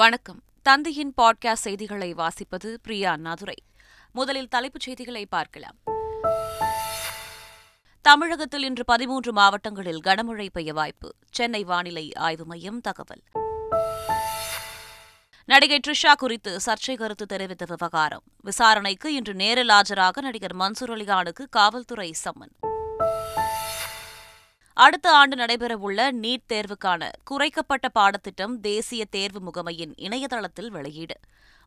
வணக்கம். தந்தையின் பாட்காஸ்ட் செய்திகளை வாசிப்பது பிரியா அண்ணாதுரை முதலில் தலைப்புச் செய்திகளை பார்க்கலாம். தமிழகத்தில் இன்று பதிமூன்று மாவட்டங்களில் கனமழை பெய்ய வாய்ப்பு. சென்னை வானிலை ஆய்வு மையம் தகவல். நடிகை ட்ரிஷா குறித்து சர்ச்சை கருத்து தெரிவித்த விவகாரம். விசாரணைக்கு இன்று நேரில் ஆஜராக நடிகர் மன்சூர் அலிகானுக்கு காவல்துறை சம்மன். அடுத்த ஆண்டு நடைபெறவுள்ள நீட் தேர்வுக்கான குறைக்கப்பட்ட பாடத்திட்டம் தேசிய தேர்வு முகமையின் இணையதளத்தில் வெளியீடு.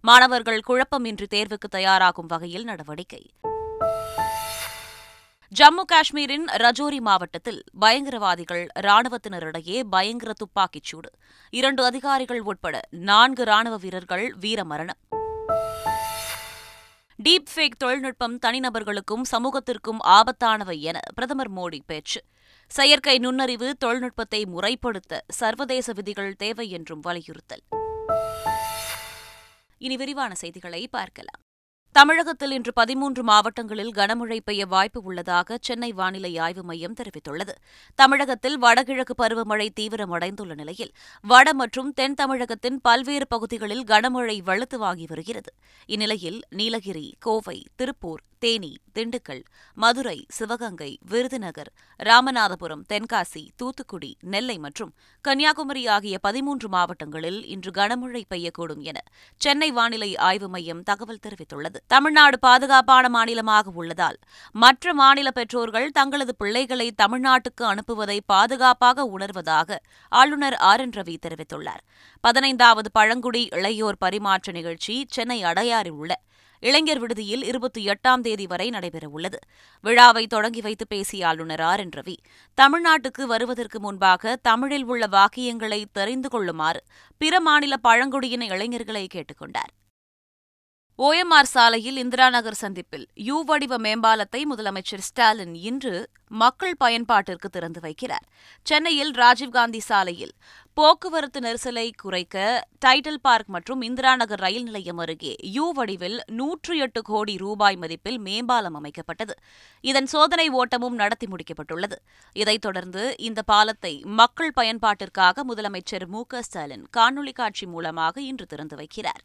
மாணவர்கள் குழப்பமின்றி தேர்வுக்கு தயாராகும் வகையில் நடவடிக்கை. ஜம்மு காஷ்மீரின் ரஜோரி மாவட்டத்தில் பயங்கரவாதிகள் ராணுவத்தினரிடையே பயங்கர துப்பாக்கிச் சூடு. இரண்டு அதிகாரிகள் உட்பட நான்கு ராணுவ வீரர்கள் வீரமரணம். டீப் ஃபேக் தொழில்நுட்பம் தனிநபர்களுக்கும் சமூகத்திற்கும் ஆபத்தானவை என பிரதமர் மோடி பேச்சு. செயற்கை நுண்ணறிவு தொழில்நுட்பத்தை முறைப்படுத்த சர்வதேச விதிகள் தேவை என்றும் வலியுறுத்தல். இனி விரிவான செய்திகளை பார்க்கலாம். தமிழகத்தில் இன்று பதிமூன்று மாவட்டங்களில் கனமழை பெய்ய வாய்ப்பு உள்ளதாக சென்னை வானிலை ஆய்வு மையம் தெரிவித்துள்ளது. தமிழகத்தில் வடகிழக்கு பருவமழை தீவிரமடைந்துள்ள நிலையில் வட மற்றும் தென் தமிழகத்தின் பல்வேறு பகுதிகளில் கனமழை வலுத்து வாங்கி வருகிறது. இந்நிலையில் நீலகிரி கோவை திருப்பூர் தேனி திண்டுக்கல் மதுரை சிவகங்கை விருதுநகர் ராமநாதபுரம் தென்காசி தூத்துக்குடி நெல்லை மற்றும் கன்னியாகுமரி ஆகிய பதிமூன்று மாவட்டங்களில் இன்று கனமழை பெய்யக்கூடும் என சென்னை வானிலை ஆய்வு மையம் தகவல் தெரிவித்துள்ளது. தமிழ்நாடு பாதுகாப்பான மாநிலமாக உள்ளதால் மற்ற மாநில பெற்றோர்கள் தங்களது பிள்ளைகளை தமிழ்நாட்டுக்கு அனுப்புவதை பாதுகாப்பாக உணர்வதாக ஆளுநர் ஆர் என் ரவி தெரிவித்துள்ளார். பதினைந்தாவது பழங்குடி இளையோர் பரிமாற்ற நிகழ்ச்சி சென்னை அடையாறில் உள்ள இளைஞர் விடுதியில் இருபத்தி எட்டாம் தேதி வரை நடைபெறவுள்ளது. விழாவை தொடங்கி வைத்து பேசிய ஆளுநர் ஆர் என் ரவி தமிழ்நாட்டுக்கு வருவதற்கு முன்பாக தமிழில் உள்ள வாக்கியங்களை தெரிந்து கொள்ளுமாறு பிற மாநில பழங்குடியின இளைஞர்களை கேட்டுக் கொண்டார் ஓஎம்ஆர் சாலையில் இந்திரா நகர் சந்திப்பில் யூ வடிவ மேம்பாலத்தை முதலமைச்சர் ஸ்டாலின் இன்று மக்கள் பயன்பாட்டிற்கு திறந்து வைக்கிறார். சென்னையில் ராஜீவ்காந்தி சாலையில் போக்குவரத்து நெரிசலை குறைக்க டைட்டில் பார்க் மற்றும் இந்திரா நகர் ரயில் நிலையம் அருகே யூ வடிவில் நூற்று எட்டு கோடி ரூபாய் மதிப்பில் மேம்பாலம் அமைக்கப்பட்டது. இதன் சோதனை ஓட்டமும் நடத்தி முடிக்கப்பட்டுள்ளது. இதைத் தொடர்ந்து இந்த பாலத்தை மக்கள் பயன்பாட்டிற்காக முதலமைச்சர் மு க ஸ்டாலின் காணொலி காட்சி மூலமாக இன்று திறந்து வைக்கிறார்.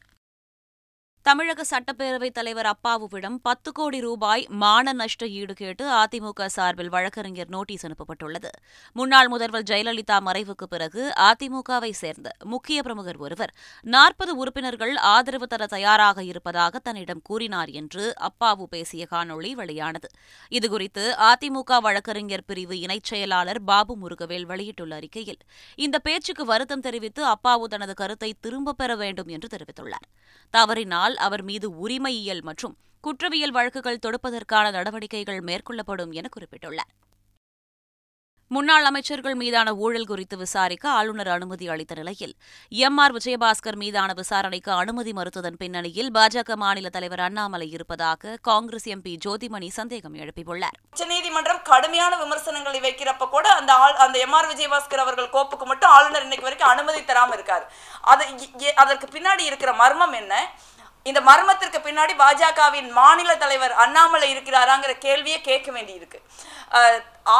தமிழக சட்டப்பேரவைத் தலைவர் அப்பாவுவிடம் பத்து கோடி ரூபாய் மான நஷ்ட ஈடு கேட்டு அதிமுக சார்பில் வழக்கறிஞர் நோட்டீஸ் அனுப்பப்பட்டுள்ளது. முன்னாள் முதல்வர் ஜெயலலிதா மறைவுக்கு பிறகு அதிமுகவை சேர்ந்த முக்கிய பிரமுகர் ஒருவர் நாற்பது உறுப்பினர்கள் ஆதரவு தர தயாராக இருப்பதாக தன்னிடம் கூறினார் என்று அப்பாவு பேசிய காணொளி வெளியானது. இதுகுறித்து அதிமுக வழக்கறிஞர் பிரிவு இணைச் செயலாளர் பாபு முருகவேல் வெளியிட்டுள்ள அறிக்கையில் இந்த பேச்சுக்கு வருத்தம் தெரிவித்து அப்பாவு தனது கருத்தை திரும்பப் பெற வேண்டும் என்று தெரிவித்துள்ளார். தவறினால் அவர் மீது உரிமையியல் மற்றும் குற்றவியல் வழக்குகள் தொடுப்பதற்கான நடவடிக்கைகள் மேற்கொள்ளப்படும் என குறிப்பிட்டுள்ளார். முன்னாள் அமைச்சர்கள் மீதான ஊழல் குறித்து விசாரிக்க ஆளுநர் அனுமதி அளித்த நிலையில் எம். ஆர். விஜயபாஸ்கர் மீதான விசாரணைக்கு அனுமதி மறுத்ததன் பின்னணியில் பாஜக மாநில தலைவர் அண்ணாமலை இருப்பதாக காங்கிரஸ் எம்பி ஜோதிமணி சந்தேகம் எழுப்பியுள்ளார். உச்சநீதிமன்றம் கடுமையான விமர்சனங்களை வைக்கிறப்ப கூட அந்த அந்த எம். ஆர். விஜயபாஸ்கர் அவர்கள் கோப்புக்கு மட்டும் ஆளுநர் இன்னைக்கு வரைக்கும் அனுமதி தராம இருக்காரு. அது அதற்கு பின்னாடி இருக்கிற மர்மம் என்ன? இந்த மர்மத்திற்கு பின்னாடி பாஜகவின் மாநில தலைவர் அண்ணாமலை இருக்கிறாராங்கிற கேள்வியை கேட்க வேண்டியிருக்கு.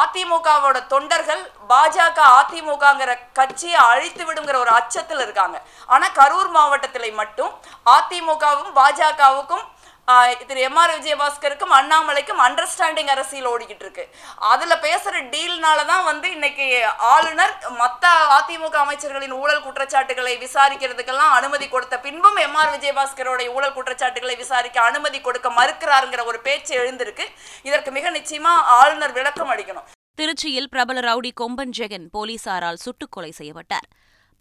அதிமுகவோட தொண்டர்கள் பாஜக அதிமுகங்கிற கட்சியை அழித்து விடுங்கிற ஒரு அச்சத்தில் இருக்காங்க. ஆனால் கரூர் மாவட்டத்தில் மட்டும் அதிமுகவும் பாஜகவுக்கும் திரு எம் ஆர் விஜயபாஸ்கருக்கும் அண்ணாமலைக்கும் அண்டர்ஸ்டாண்டிங் அரசியல் ஓடிக்கிட்டு இருக்கு. அதுல பேசுற டீல்னால தான் வந்து இன்னைக்கு ஆளுநர் மற்ற அதிமுக அமைச்சர்களின் ஊழல் குற்றச்சாட்டுகளை விசாரிக்கிறதுக்கெல்லாம் அனுமதி கொடுத்த பின்பும் எம் ஆர் விஜயபாஸ்கரோடைய ஊழல் குற்றச்சாட்டுகளை விசாரிக்க அனுமதி கொடுக்க மறுக்கிறாருங்கிற ஒரு பேச்சு எழுந்திருக்கு. இதற்கு மிக நிச்சயமா ஆளுநர் விளக்கம் அளிக்கணும். திருச்சியில் பிரபல ரவுடி கொம்பன் ஜெகன் போலீசாரால் சுட்டுக் கொலை செய்யப்பட்டார்.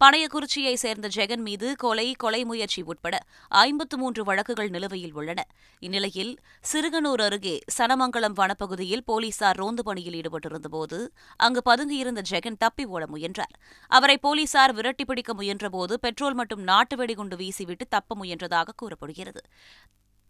பனையக்குறிச்சியை சேர்ந்த ஜெகன் மீது கொலை கொலை முயற்சி உட்பட ஐம்பத்து மூன்று வழக்குகள் நிலுவையில் உள்ளன. இந்நிலையில் சிறுகனூர் அருகே சனமங்கலம் வனப்பகுதியில் போலீசார் ரோந்து பணியில் ஈடுபட்டிருந்தபோது அங்கு பதுங்கியிருந்த ஜெகன் தப்பி ஓட முயன்றார். அவரை போலீசார் விரட்டிப்பிடிக்க முயன்றபோது பெட்ரோல் மற்றும் நாட்டு வெடிகுண்டு வீசிவிட்டு தப்ப முயன்றதாக கூறப்படுகிறது.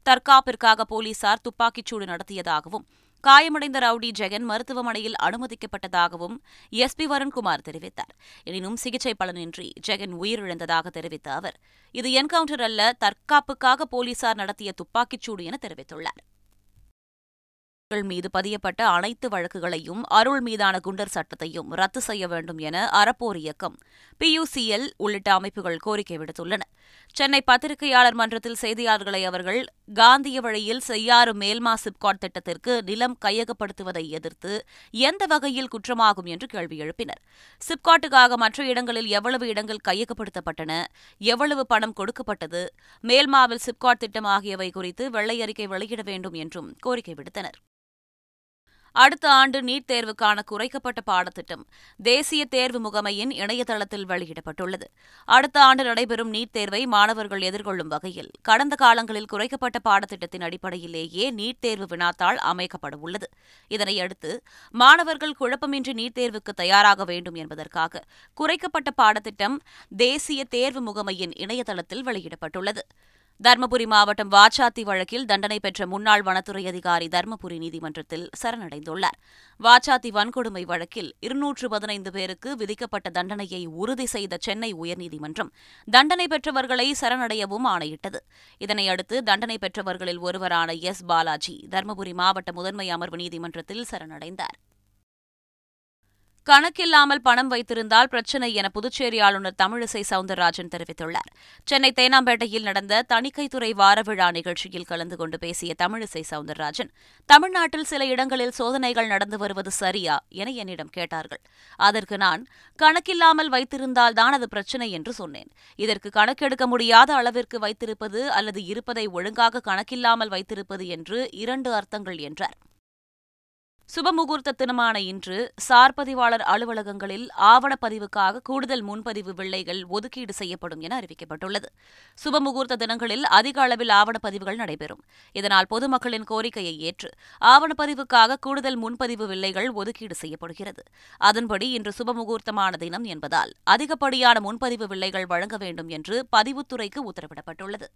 தற்காப்பிற்காக போலீசார் துப்பாக்கிச்சூடு நடத்தியதாகவும் காயமடைந்த ரவுடி ஜெகன் மருத்துவமனையில் அனுமதிக்கப்பட்டதாகவும் எஸ் பி வருண்குமார் தெரிவித்தார். எனினும் சிகிச்சை பலனின்றி ஜெகன் உயிரிழந்ததாக தெரிவித்த அவர் இது என்கவுண்டர் அல்ல தற்காப்புக்காக போலீசார் நடத்திய துப்பாக்கிச்சூடு என தெரிவித்துள்ளார். மீது பதியப்பட்ட அனைத்து வழக்குகளையும் அருள் மீதான குண்டர் சட்டத்தையும் ரத்து செய்ய வேண்டும் என அறப்போர் இயக்கம் பியூசிஎல் உள்ளிட்ட அமைப்புகள் கோரிக்கை விடுத்துள்ளன. சென்னை பத்திரிகையாளர் மன்றத்தில் செய்தியாளர்களை அவர்கள் காந்திய வழியில் செய்யாறு மேல்மா சிப்காட் திட்டத்திற்கு நிலம் கையகப்படுத்துவதை எதிர்த்து எந்த வகையில் குற்றமாகும்? என்று கேள்வி எழுப்பினர். சிப்காட்டுக்காக மற்ற இடங்களில் எவ்வளவு இடங்கள் கையகப்படுத்தப்பட்டன எவ்வளவு பணம் கொடுக்கப்பட்டது மேல்மாவில் சிப்காட் திட்டம் ஆகியவை குறித்து வெள்ளை அறிக்கை வெளியிட வேண்டும் என்றும் கோரிக்கை விடுத்தனர். அடுத்த ஆண்டு நீட் தேர்வுக்கான குறைக்கப்பட்ட பாடத்திட்டம் தேசிய தேர்வு முகமையின் இணையதளத்தில் வெளியிடப்பட்டுள்ளது. அடுத்த ஆண்டு நடைபெறும் நீட் தேர்வை மாணவர்கள் எதிர்கொள்ளும் வகையில் கடந்த காலங்களில் குறைக்கப்பட்ட பாடத்திட்டத்தின் அடிப்படையிலேயே நீட் தேர்வு வினாத்தாள் அமைக்கப்பட உள்ளது. இதனையடுத்து மாணவர்கள் குழப்பமின்றி நீட் தேர்வுக்கு தயாராக வேண்டும் என்பதற்காக குறைக்கப்பட்ட பாடத்திட்டம் தேசிய தேர்வு முகமையின் இணையதளத்தில் வெளியிடப்பட்டுள்ளது. தருமபுரி மாவட்டம் வாச்சாத்தி வழக்கில் தண்டனை பெற்ற முன்னாள் வனத்துறை அதிகாரி தருமபுரி நீதிமன்றத்தில் சரணடைந்துள்ளார். வாச்சாத்தி வன்கொடுமை வழக்கில் இருநூற்று பதினைந்து பேருக்கு விதிக்கப்பட்ட தண்டனையை உறுதி செய்த சென்னை உயர்நீதிமன்றம் தண்டனை பெற்றவர்களை சரணடையவும் ஆணையிட்டது. இதனையடுத்து தண்டனை பெற்றவர்களில் ஒருவரான எஸ். பாலாஜி தருமபுரி மாவட்ட முதன்மை அமர்வு நீதிமன்றத்தில் சரணடைந்தார். கணக்கில்லாமல் பணம் வைத்திருந்தால் பிரச்சினை என புதுச்சேரி ஆளுநர் தமிழிசை சவுந்தரராஜன் தெரிவித்துள்ளார். சென்னை தேனாம்பேட்டையில் நடந்த தணிக்கைத்துறை வார விழா நிகழ்ச்சியில் கலந்து கொண்டு பேசிய தமிழிசை சவுந்தரராஜன் தமிழ்நாட்டில் சில இடங்களில் சோதனைகள் நடந்து வருவது சரியா? என என்னிடம் கேட்டார்கள். அதற்கு நான் கணக்கில்லாமல் வைத்திருந்தால் தான் அது பிரச்சினை என்று சொன்னேன். இதற்கு கணக்கெடுக்க முடியாத அளவிற்கு வைத்திருப்பது அல்லது இருப்பதை ஒழுங்காக கணக்கில்லாமல் வைத்திருப்பது என்று இரண்டு அர்த்தங்கள் என்றார். சுபமுகூர்த்த தினமான இன்று சார் பதிவாளர் அலுவலகங்களில் ஆவணப்பதிவுக்காக கூடுதல் முன்பதிவு வில்லைகள் ஒதுக்கீடு செய்யப்படும் என அறிவிக்கப்பட்டுள்ளது. சுபமுகூர்த்த தினங்களில் அதிக அளவில் ஆவணப்பதிவுகள் நடைபெறும். இதனால் பொதுமக்களின் கோரிக்கையை ஏற்று ஆவணப்பதிவுக்காக கூடுதல் முன்பதிவு வில்லைகள் ஒதுக்கீடு செய்யப்படுகிறது. அதன்படி இன்று சுபமுகூர்த்தமான தினம் என்பதால் அதிகப்படியான முன்பதிவு வில்லைகள் வழங்க வேண்டும் என்று பதிவுத்துறைக்கு உத்தரவிடப்பட்டுள்ளது.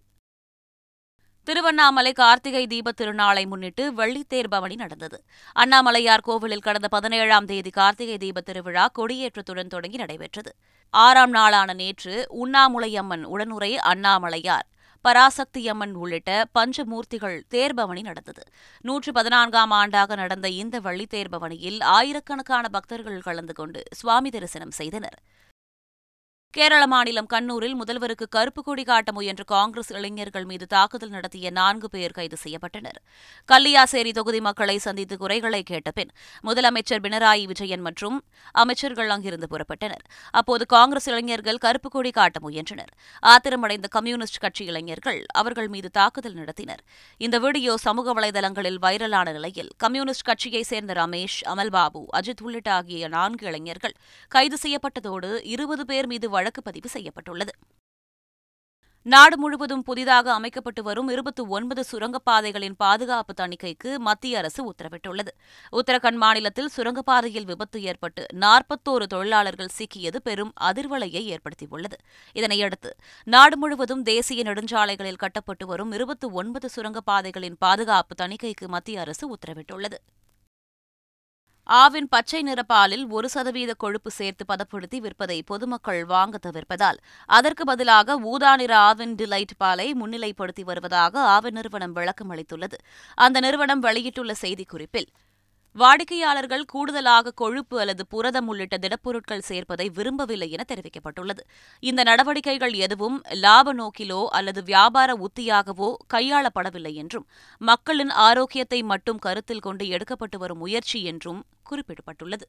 திருவண்ணாமலை கார்த்திகை தீபத் திருநாளை முன்னிட்டு வெள்ளித்தேர் பவனி நடந்தது. அண்ணாமலையார் கோவிலில் கடந்த பதினேழாம் தேதி கார்த்திகை தீபத் திருவிழா கொடியேற்றத்துடன் தொடங்கி நடைபெற்றது. ஆறாம் நாளான நேற்று உண்ணாமுலையம்மன் உடனுரை அண்ணாமலையார் பராசக்தியம்மன் உள்ளிட்ட பஞ்சமூர்த்திகள் தேர்பவனி நடந்தது. நூற்று பதினான்காம் ஆண்டாக நடந்த இந்த வள்ளித்தேர்பவனியில் ஆயிரக்கணக்கான பக்தர்கள் கலந்து கொண்டு சுவாமி தரிசனம் செய்தனர். கேரள மாநிலம் கண்ணூரில் முதல்வருக்கு கருப்பு கொடி காட்ட முயன்ற காங்கிரஸ் இளைஞர்கள் மீது தாக்குதல் நடத்திய நான்கு பேர் கைது செய்யப்பட்டனர். கல்லியாசேரி தொகுதி மக்களை சந்தித்து குறைகளை கேட்ட பின் முதலமைச்சர் பினராயி விஜயன் மற்றும் அமைச்சர்கள் அங்கிருந்து புறப்பட்டனர். அப்போது காங்கிரஸ் இளைஞர்கள் கருப்பு கொடி காட்ட முயன்றனர். ஆத்திரமடைந்த கம்யூனிஸ்ட் கட்சி இளைஞர்கள் அவர்கள் மீது தாக்குதல் நடத்தினர். இந்த வீடியோ சமூக வலைதளங்களில் வைரலான நிலையில் கம்யூனிஸ்ட் கட்சியைச் சேர்ந்த ரமேஷ் அமல்பாபு அஜித் உள்ளிட்ட ஆகிய நான்கு இளைஞர்கள் கைது செய்யப்பட்டதோடு இருபது பேர் மீது வழக்கு பதிவு செய்யப்பட்டுள்ளது. நாடு முழுவதும் புதிதாக அமைக்கப்பட்டு வரும் இருபத்தி ஒன்பது சுரங்கப்பாதைகளின் பாதுகாப்பு தணிக்கைக்கு மத்திய அரசு உத்தரவிட்டுள்ளது. உத்தரகண்ட் மாநிலத்தில் சுரங்கப்பாதையில் விபத்து ஏற்பட்டு நாற்பத்தோரு தொழிலாளர்கள் சிக்கியது பெரும் அதிர்வலையை ஏற்படுத்தியுள்ளது. இதனையடுத்து நாடு முழுவதும் தேசிய நெடுஞ்சாலைகளில் கட்டப்பட்டு வரும் இருபத்தி ஒன்பது சுரங்கப்பாதைகளின் பாதுகாப்பு தணிக்கைக்கு மத்திய அரசு உத்தரவிட்டுள்ளது. ஆவின் பச்சை நிற பாலில் ஒரு சதவீத கொழுப்பு சேர்த்து பதப்படுத்தி விற்பதை பொதுமக்கள் வாங்க தவிர்ப்பதால் அதற்கு பதிலாக ஊதா நிற ஆவின் டிலைட் பாலை முன்னிலைப்படுத்தி வருவதாக ஆவின் நிறுவனம் விளக்கம் அளித்துள்ளது அந்த நிறுவனம் வெளியிட்டுள்ள செய்திக்குறிப்பில் வாடிக்கையாளர்கள் கூடுதலாக கொழுப்பு அல்லது புரதம் உள்ளிட்ட திடப்பொருட்கள் சேர்ப்பதை விரும்பவில்லை என தெரிவிக்கப்பட்டுள்ளது. இந்த நடவடிக்கைகள் எதுவும் லாப நோக்கிலோ அல்லது வியாபார உத்தியாகவோ கையாளப்படவில்லை என்றும் மக்களின் ஆரோக்கியத்தை மட்டும் கருத்தில் கொண்டு எடுக்கப்பட்டு வரும் முயற்சி என்றும் குறிப்பிடப்பட்டுள்ளது.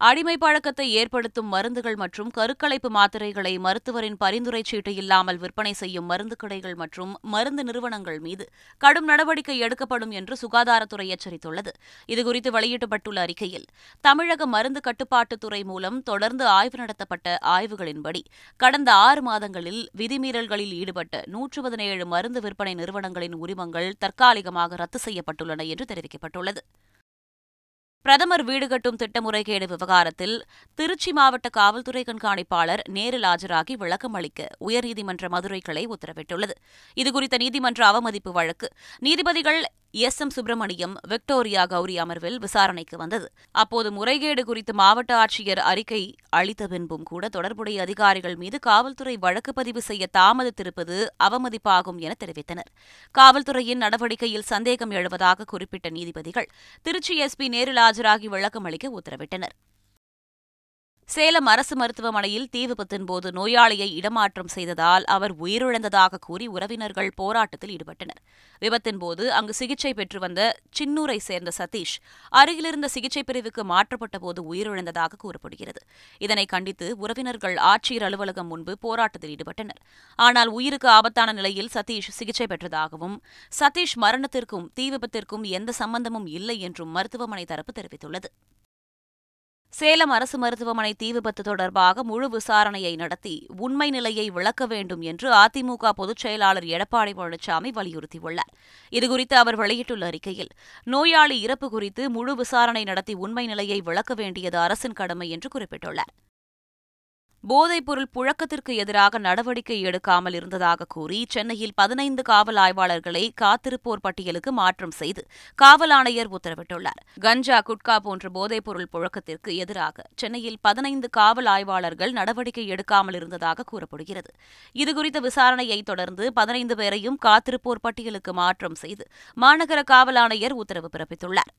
அடிமை பழக்கத்தை ஏற்படுத்தும் மருந்துகள் மற்றும் கருக்கலைப்பு மாத்திரைகளை மருத்துவரின் பரிந்துரை சீட்டு இல்லாமல் விற்பனை செய்யும் மருந்து கடைகள் மற்றும் மருந்து நிறுவனங்கள் மீது கடும் நடவடிக்கை எடுக்கப்படும் என்று சுகாதாரத்துறை எச்சரித்துள்ளது. இதுகுறித்து வெளியிடப்பட்டுள்ள அறிக்கையில் தமிழக மருந்து கட்டுப்பாட்டுத்துறை மூலம் தொடர்ந்து ஆய்வு நடத்தப்பட்ட ஆய்வுகளின்படி கடந்த ஆறு மாதங்களில் விதிமீறல்களில் ஈடுபட்ட நூற்று பதினேழு மருந்து விற்பனை நிறுவனங்களின் உரிமங்கள் தற்காலிகமாக ரத்து செய்யப்பட்டுள்ளன என்று தெரிவிக்கப்பட்டுள்ளது. பிரதமர் வீடு கட்டும் திட்ட முறைகேடு விவகாரத்தில் திருச்சி மாவட்ட காவல்துறை கண்காணிப்பாளர் நேரில் ஆஜராகி விளக்கம் அளிக்க உயர்நீதிமன்ற மதுரை கிளை உத்தரவிட்டுள்ளது. இதுகுறித்த நீதிமன்ற அவமதிப்பு வழக்கு. நீதிபதிகள் எஸ் எம் சுப்பிரமணியம் விக்டோரியா கௌரி அமர்வில் விசாரணைக்கு வந்தது. அப்போது முறைகேடு குறித்து மாவட்ட ஆட்சியர் அறிக்கை அளித்த பின்பும் கூட தொடர்புடைய அதிகாரிகள் மீது காவல்துறை வழக்கு பதிவு செய்ய தாமதித்திருப்பது அவமதிப்பாகும் என தெரிவித்தனர். காவல்துறையின் நடவடிக்கையில் சந்தேகம் எழுவதாக குறிப்பிட்ட நீதிபதிகள் திருச்சி எஸ்பி நேரில் ஆஜராகி விளக்கம் அளிக்க உத்தரவிட்டனர். சேலம் அரசு மருத்துவமனையில் தீ விபத்தின் போது நோயாளியை இடமாற்றம் செய்ததால் அவர் உயிரிழந்ததாக கூறி உறவினர்கள் போராட்டத்தில் ஈடுபட்டனர். விபத்தின் போது அங்கு சிகிச்சை பெற்று வந்த சின்னூரை சேர்ந்த சதீஷ் அருகிலிருந்த சிகிச்சை பிரிவுக்கு மாற்றப்பட்ட போது உயிரிழந்ததாக கூறப்படுகிறது. இதனை கண்டித்து உறவினர்கள் ஆட்சியர் அலுவலகம் முன்பு போராட்டத்தில் ஈடுபட்டனர். ஆனால் உயிருக்கு ஆபத்தான நிலையில் சதீஷ் சிகிச்சை பெற்றதாகவும் சதீஷ் மரணத்திற்கும் தீ விபத்திற்கும் எந்த சம்பந்தமும் இல்லை என்றும் மருத்துவமனை தரப்பு தெரிவித்துள்ளது. சேலம் அரசு மருத்துவமனை தீ விபத்து தொடர்பாக முழு விசாரணையை நடத்தி உண்மை நிலையை விளக்க வேண்டும் என்று அதிமுக பொதுச் செயலாளர் எடப்பாடி பழனிசாமி வலியுறுத்தியுள்ளார். இதுகுறித்து அவர் வெளியிட்டுள்ள அறிக்கையில் நோயாளி இறப்பு குறித்து முழு விசாரணை நடத்தி உண்மை நிலையை விளக்க வேண்டியது அரசின் கடமை என்று குறிப்பிட்டுள்ளார். போதைப்பொருள் புழக்கத்திற்கு எதிராக நடவடிக்கை எடுக்காமல் இருந்ததாக கூறி சென்னையில் பதினைந்து காவல் ஆய்வாளர்களை காத்திருப்போர் பட்டியலுக்கு மாற்றம் செய்து காவல் ஆணையர் உத்தரவிட்டுள்ளார். கஞ்சா குட்கா போன்ற போதைப்பொருள் புழக்கத்திற்கு எதிராக சென்னையில் பதினைந்து காவல் ஆய்வாளர்கள் நடவடிக்கை எடுக்காமல் இருந்ததாக கூறப்படுகிறது. இதுகுறித்த விசாரணையை தொடர்ந்து பதினைந்து பேரையும் காத்திருப்போர் பட்டியலுக்கு மாற்றம் செய்து மாநகர காவல் ஆணையர் உத்தரவு பிறப்பித்துள்ளார்.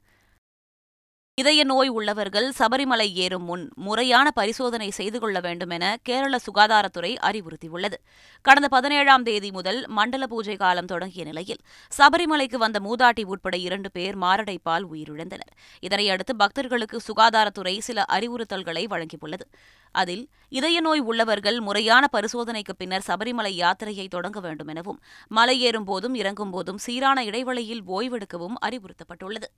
இதய நோய் உள்ளவர்கள் சபரிமலை ஏறும் முன் முறையான பரிசோதனை செய்து கொள்ள வேண்டும் என கேரள சுகாதாரத்துறை அறிவுறுத்தியுள்ளது. கடந்த பதினேழாம் தேதி முதல் மண்டல பூஜை காலம் தொடங்கிய நிலையில் சபரிமலைக்கு வந்த மூதாட்டி உட்பட இரண்டு பேர் மாரடைப்பால் உயிரிழந்தனர். இதனையடுத்து பக்தர்களுக்கு சுகாதாரத்துறை சில அறிவுறுத்தல்களை வழங்கியுள்ளது. அதில் இதய நோய் உள்ளவர்கள் முறையான பரிசோதனைக்கு பின்னர் சபரிமலை யாத்திரையை தொடங்க வேண்டும் எனவும் மலையேறும் போதும் இறங்கும் போதும் சீரான இடைவெளியில் ஓய்வெடுக்கவும் அறிவுறுத்தப்பட்டுள்ளது.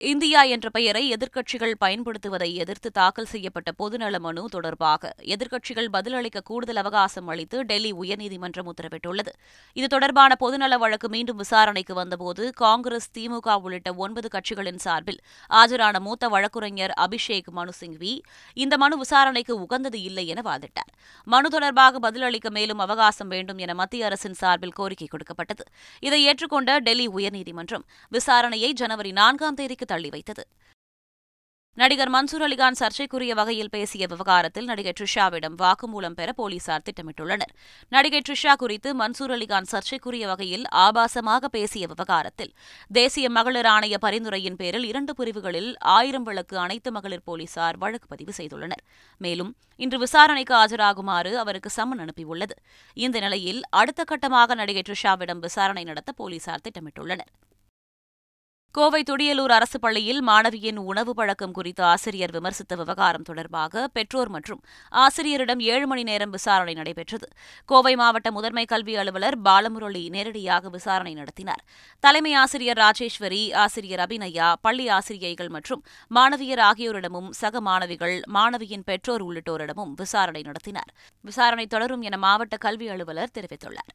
இந்தியா என்ற பெயரை எதிர்க்கட்சிகள் பயன்படுத்துவதை எதிர்த்து தாக்கல் செய்யப்பட்ட பொதுநல மனு தொடர்பாக எதிர்க்கட்சிகள் பதிலளிக்க கூடுதல் அவகாசம் அளித்து டெல்லி உயர்நீதிமன்றம் உத்தரவிட்டுள்ளது. இது தொடர்பான பொதுநல வழக்கு மீண்டும் விசாரணைக்கு வந்தபோது காங்கிரஸ் திமுக உள்ளிட்ட ஒன்பது கட்சிகளின் சார்பில் ஆஜரான மூத்த வழக்குரைஞர் அபிஷேக் மனு சிங்வி இந்த மனு விசாரணைக்கு உகந்தது இல்லை என வாதிட்டார். மனு தொடர்பாக பதிலளிக்க மேலும் அவகாசம் வேண்டும் என மத்திய அரசின் சார்பில் கோரிக்கை கொடுக்கப்பட்டது. இதை ஏற்றுக்கொண்ட டெல்லி உயர்நீதிமன்றம் விசாரணையை ஜனவரி நான்காம் தேதிக்கு தள்ளி வைத்தது நடிகர் மன்சூர் அலிகான் சர்ச்சைக்குரிய வகையில் பேசிய விவகாரத்தில் நடிகை ட்ரிஷாவிடம் வாக்குமூலம் பெற போலீசார் திட்டமிட்டுள்ளனர். நடிகை ட்ரிஷா குறித்து மன்சூர் அலிகான் சர்ச்சைக்குரிய வகையில் ஆபாசமாக பேசிய விவகாரத்தில் தேசிய மகளிர் ஆணைய பரிந்துரையின் பேரில் இரண்டு பிரிவுகளில் ஆயிரம் விளக்கு அனைத்து மகளிர் போலீசார் வழக்கு பதிவு செய்துள்ளனர். மேலும் இன்று விசாரணைக்கு ஆஜராகுமாறு அவருக்கு சம்மன் அனுப்பியுள்ளது. இந்த நிலையில் அடுத்த கட்டமாக நடிகை ட்ரிஷாவிடம் விசாரணை நடத்த போலீசார் திட்டமிட்டுள்ளனர். கோவை துடியலூர் அரசு பள்ளியில் மாணவியின் உணவு பழக்கம் குறித்து ஆசிரியர் விமர்சித்த விவகாரம் தொடர்பாக பெற்றோர் மற்றும் ஆசிரியரிடம் ஏழு மணி நேரம் விசாரணை நடைபெற்றது. கோவை மாவட்ட முதன்மை கல்வி அலுவலர் பாலமுரளி நேரடியாக விசாரணை நடத்தினார். தலைமை ஆசிரியர் ராஜேஸ்வரி ஆசிரியர் அபிநயா பள்ளி ஆசிரியைகள் மற்றும் மாணவியர் ஆகியோரிடமும் சக மாணவிகள் மாணவியின் பெற்றோர் உள்ளிட்டோரிடமும் விசாரணை நடத்தினார். விசாரணை தொடரும் என மாவட்ட கல்வி அலுவலர் தெரிவித்துள்ளார்.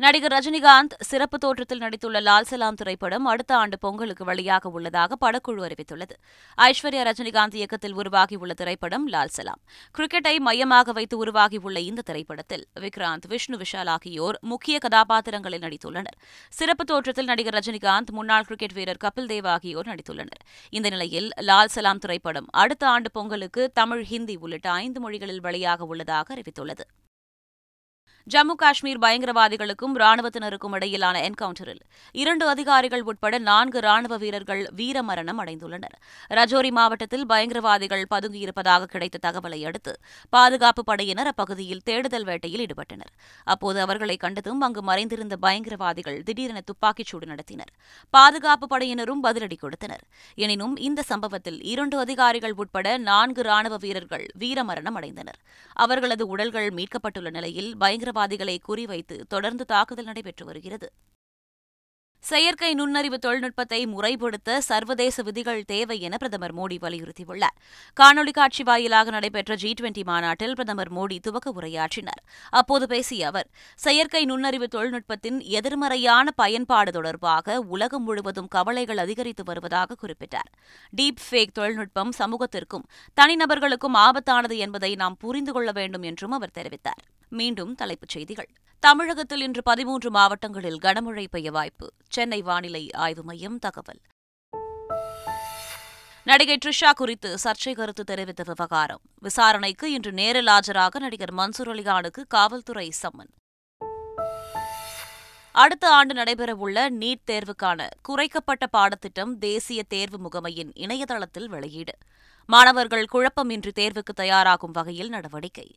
நடிகர் ரஜினிகாந்த் சிறப்பு தோற்றத்தில் நடித்துள்ள லால் சலாம் திரைப்படம் அடுத்த ஆண்டு பொங்கலுக்கு வெளியாக உள்ளதாக படக்குழு அறிவித்துள்ளது. ஐஸ்வர்யா ரஜினிகாந்த் இயக்கத்தில் உருவாகியுள்ள திரைப்படம் லால் சலாம். கிரிக்கெட்டை மையமாக வைத்து உருவாகியுள்ள இந்த திரைப்படத்தில் விக்ராந்த் விஷ்ணு விஷால் ஆகியோர் முக்கிய கதாபாத்திரங்களில் நடித்துள்ளனர். சிறப்பு தோற்றத்தில் நடிகர் ரஜினிகாந்த் முன்னாள் கிரிக்கெட் வீரர் கபில் தேவ் ஆகியோர் நடித்துள்ளனர். இந்த நிலையில் லால் சலாம் திரைப்படம் அடுத்த ஆண்டு பொங்கலுக்கு தமிழ் ஹிந்தி உள்ளிட்ட ஐந்து மொழிகளில் வெளியாக உள்ளதாக அறிவித்துள்ளது. ஜம்மு காஷ்மீர் பயங்கரவாதிகளுக்கும் ராணுவத்தினருக்கும் இடையிலான என்கவுண்டரில் இரண்டு அதிகாரிகள் உட்பட நான்கு ராணுவ வீரர்கள் வீரமரணம் அடைந்துள்ளனர். ரஜோரி மாவட்டத்தில் பயங்கரவாதிகள் பதுங்கியிருப்பதாக கிடைத்த தகவலை அடுத்து பாதுகாப்பு படையினர் அப்பகுதியில் தேடுதல் வேட்டையில் ஈடுபட்டனர். அப்போது அவர்களை கண்டதும் அங்கு மறைந்திருந்த பயங்கரவாதிகள் திடீரென துப்பாக்கிச் சூடு நடத்தினர். பாதுகாப்பு படையினரும் பதிலடி கொடுத்தனர். எனினும் இந்த சம்பவத்தில் இரண்டு அதிகாரிகள் உட்பட நான்கு ராணுவ வீரர்கள் வீரமரணம் அடைந்தனர். அவர்களது உடல்கள் மீட்கப்பட்டுள்ள நிலையில் பயங்கர பயங்கரவாதிகளை குறிவைத்து தொடர்ந்து தாக்குதல் நடைபெற்று வருகிறது. செயற்கை நுண்ணறிவு தொழில்நுட்பத்தை முறைப்படுத்த சர்வதேச விதிகள் தேவை என பிரதமர் மோடி வலியுறுத்தியுள்ளார். காணொலி காட்சி வாயிலாக நடைபெற்ற ஜி டுவெண்டி மாநாட்டில் பிரதமர் மோடி துவக்க உரையாற்றினார். அப்போது பேசிய அவர் செயற்கை நுண்ணறிவு தொழில்நுட்பத்தின் எதிர்மறையான பயன்பாடு தொடர்பாக உலகம் முழுவதும் கவலைகள் அதிகரித்து வருவதாக குறிப்பிட்டார். டீப் ஃபேக் தொழில்நுட்பம் சமூகத்திற்கும் தனிநபர்களுக்கும் ஆபத்தானது என்பதை நாம் புரிந்து கொள்ள வேண்டும் என்றும் அவர் தெரிவித்தார். மீண்டும் தலைப்புச் செய்திகள். தமிழகத்தில் இன்று பதிமூன்று மாவட்டங்களில் கனமழை பெய்ய வாய்ப்பு. சென்னை வானிலை ஆய்வு மையம் தகவல். நடிகை ட்ரிஷா குறித்து சர்ச்சை கருத்து தெரிவித்த விவகாரம். விசாரணைக்கு இன்று நேரில் ஆஜராக நடிகர் மன்சூர் அலிகானுக்கு காவல்துறை சம்மன். அடுத்த ஆண்டு நடைபெறவுள்ள நீட் தேர்வுக்கான குறைக்கப்பட்ட பாடத்திட்டம் தேசிய தேர்வு முகமையின் இணையதளத்தில் வெளியீடு. மாணவர்கள் குழப்பமின்றி தேர்வுக்கு தயாராகும் வகையில் நடவடிக்கை.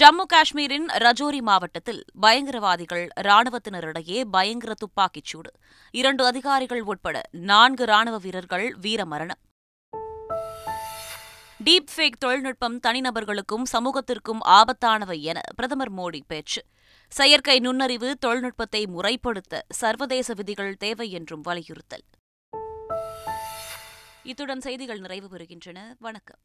ஜம்மு காஷ்மீரின் ரஜோரி மாவட்டத்தில் பயங்கரவாதிகள் ராணுவத்தினரிடையே பயங்கர துப்பாக்கிச் சூடு. இரண்டு அதிகாரிகள் உட்பட நான்கு ராணுவ வீரர்கள் வீரமரணம். டீப் ஃபேக் தொழில்நுட்பம் தனிநபர்களுக்கும் சமூகத்திற்கும் ஆபத்தானவை என பிரதமர் மோடி பேச்சு. செயற்கை நுண்ணறிவு தொழில்நுட்பத்தை முறைப்படுத்த சர்வதேச விதிகள் தேவை என்றும் வலியுறுத்தல். இத்துடன் செய்திகள் நிறைவு பெறுகின்றன. வணக்கம்.